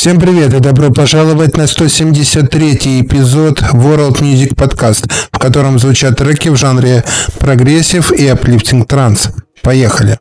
Всем привет и добро пожаловать на 173 эпизод World Music Podcast, в котором звучат треки в жанре прогрессив и аплифтинг транс. Поехали!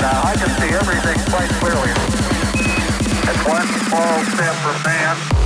Now uh, I can see everything quite clearly. It's one small step for man.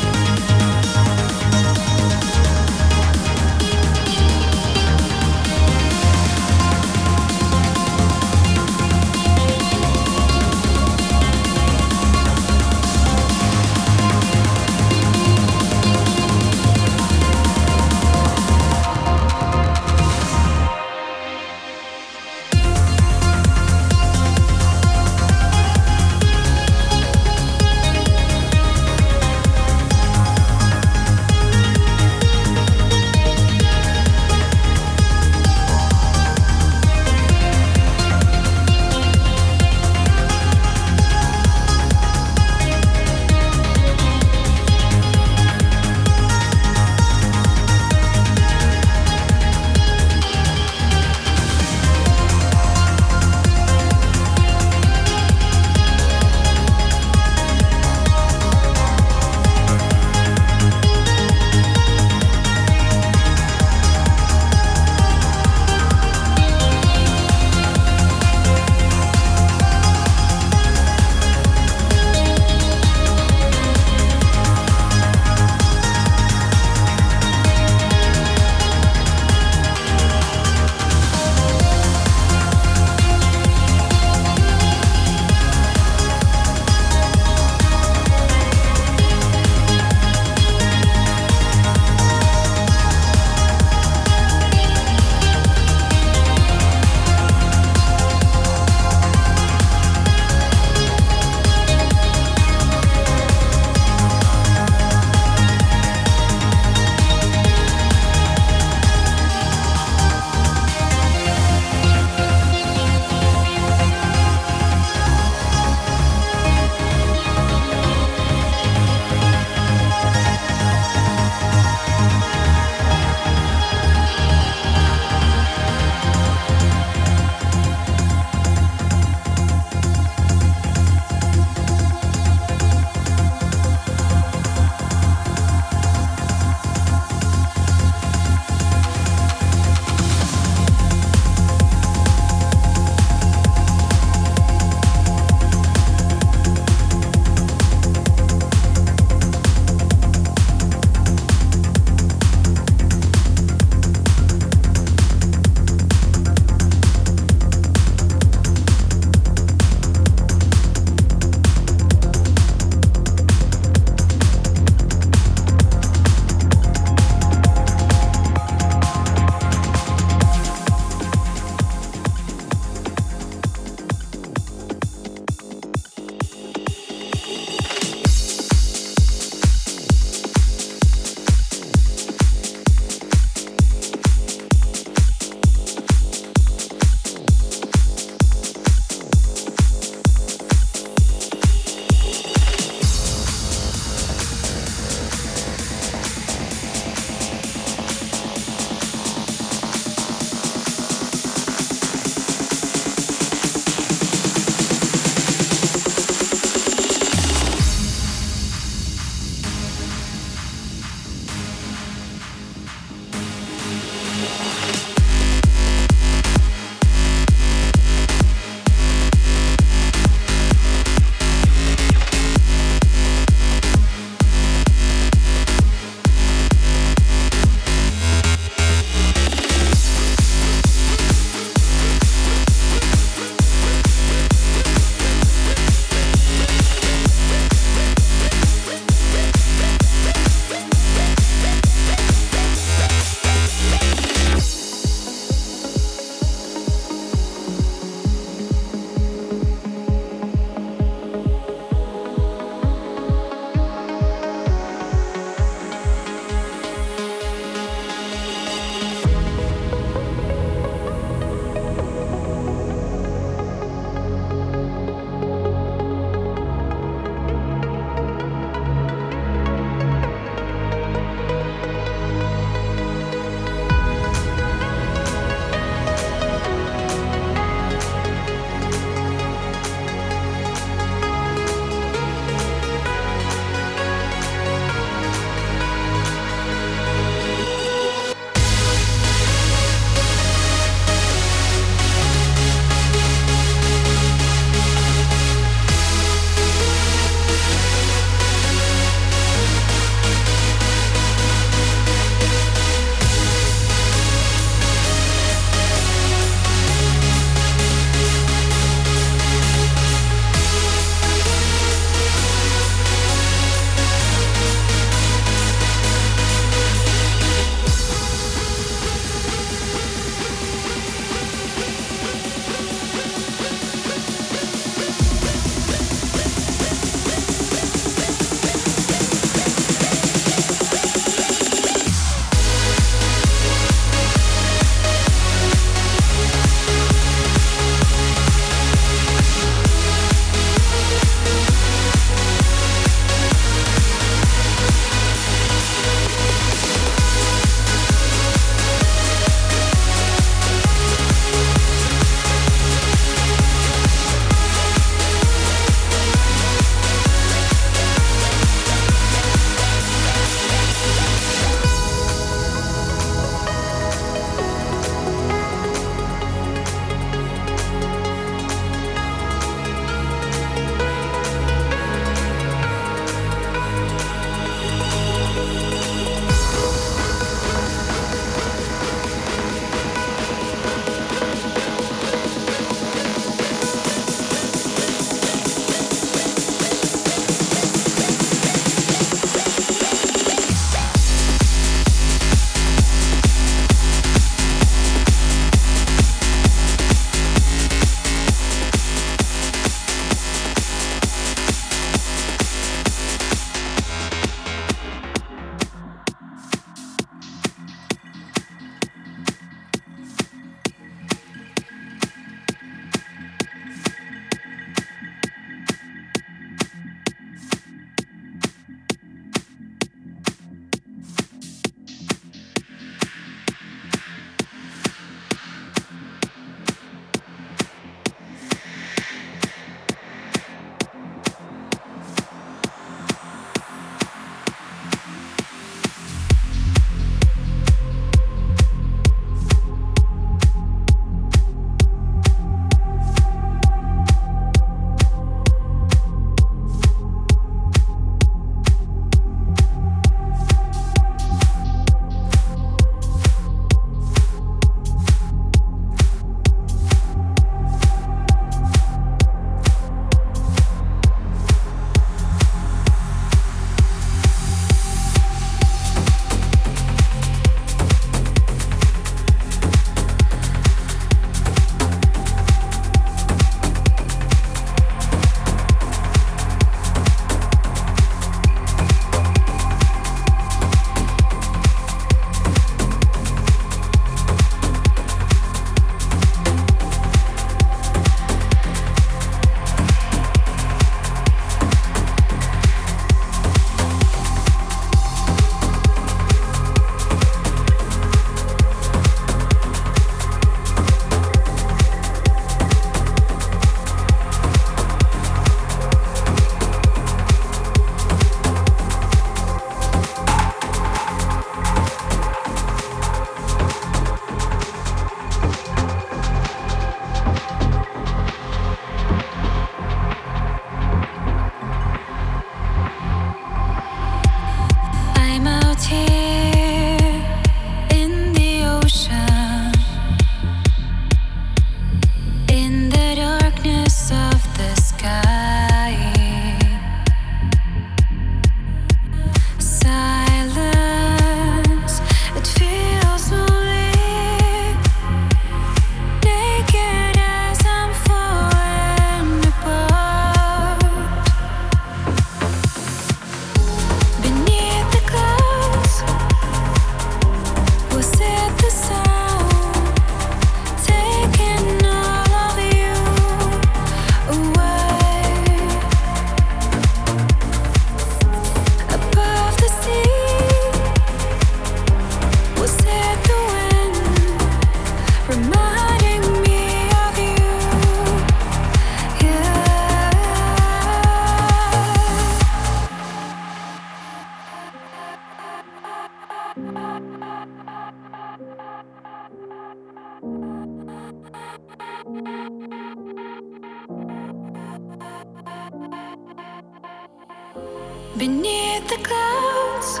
Beneath the clouds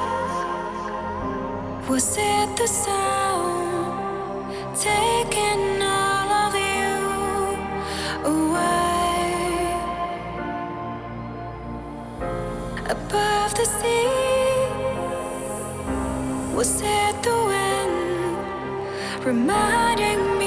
was it the sound taken? Was it the wind reminding me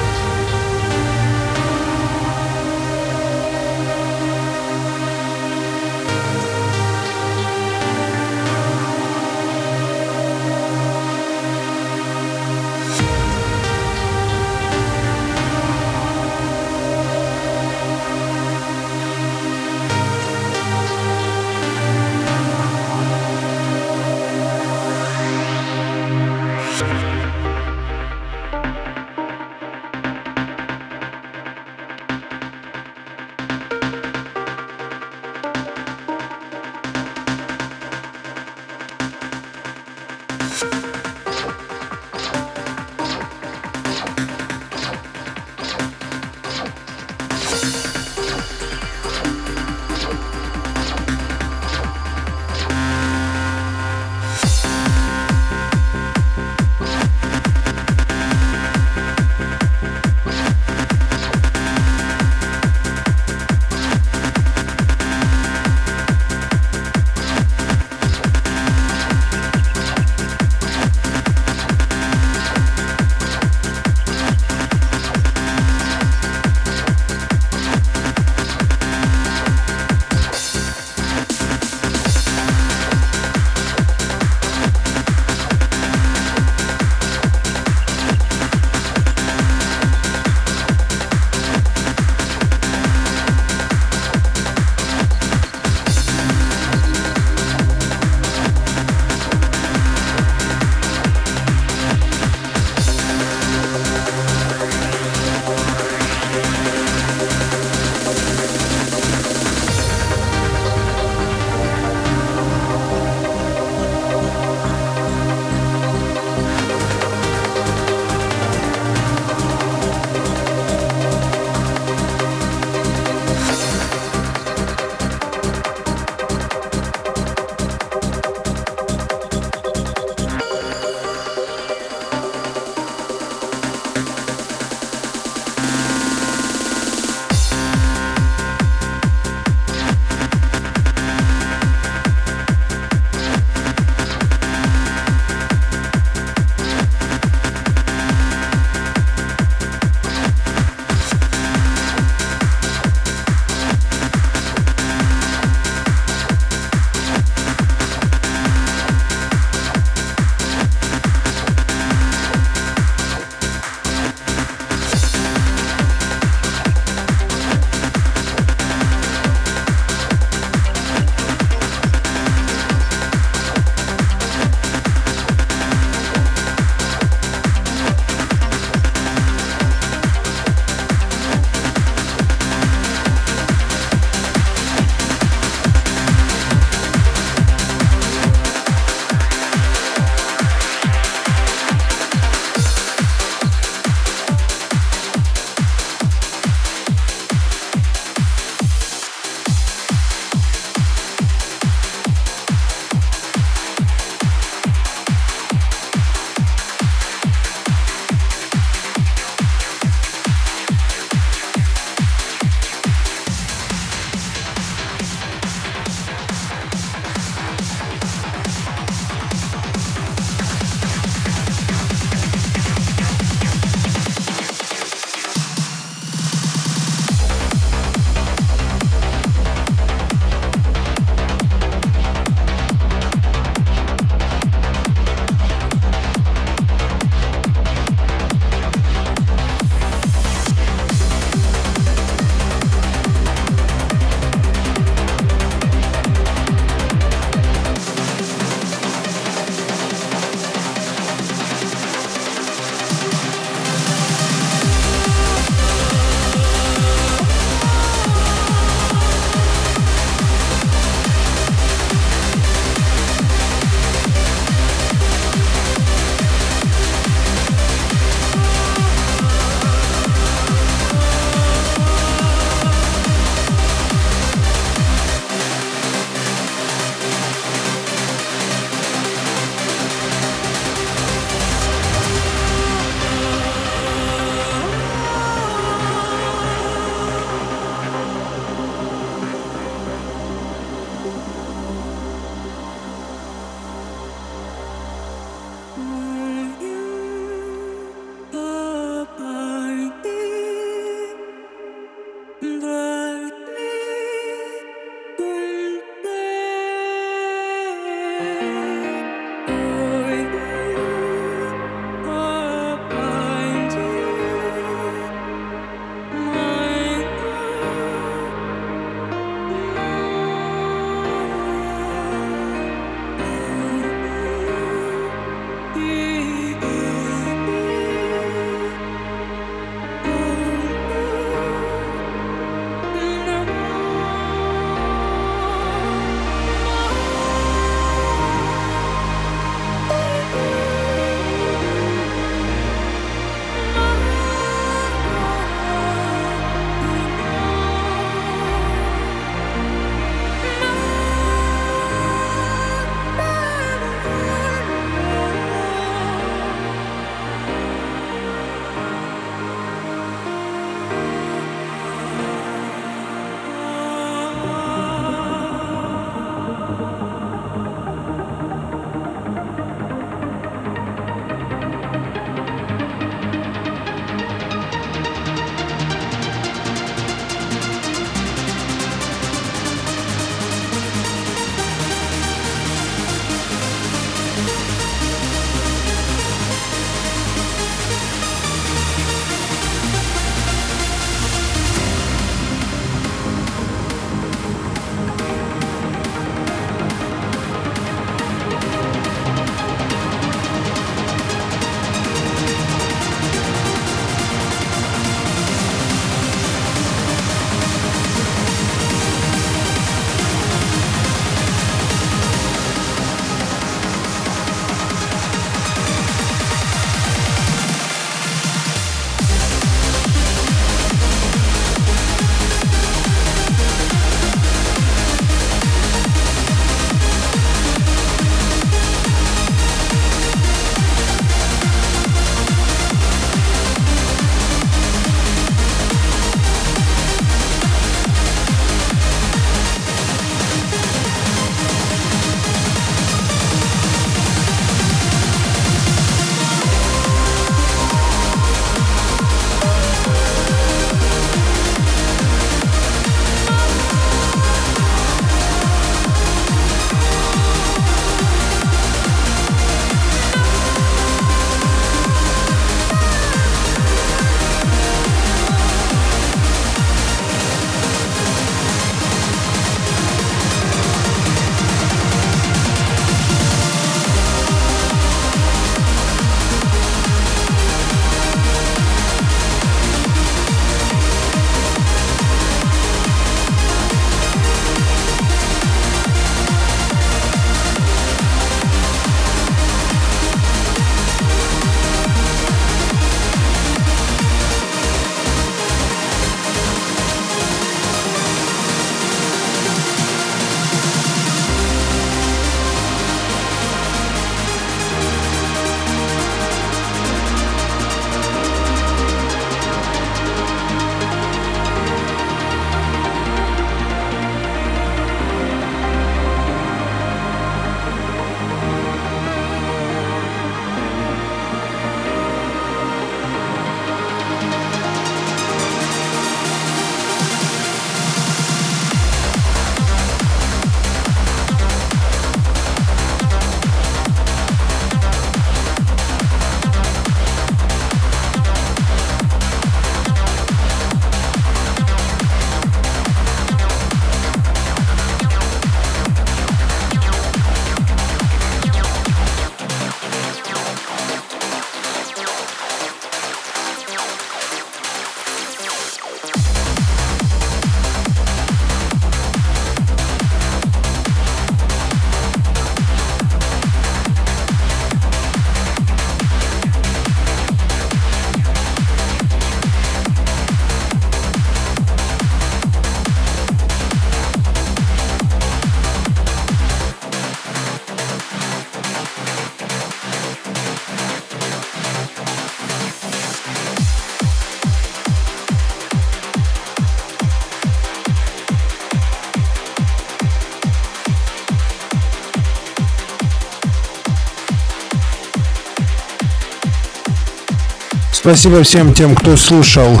Спасибо всем тем, кто слушал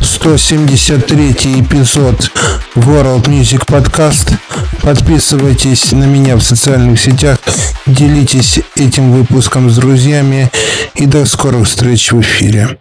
173 эпизод World Music Podcast. Подписывайтесь на меня в социальных сетях, делитесь этим выпуском с друзьями и до скорых встреч в эфире.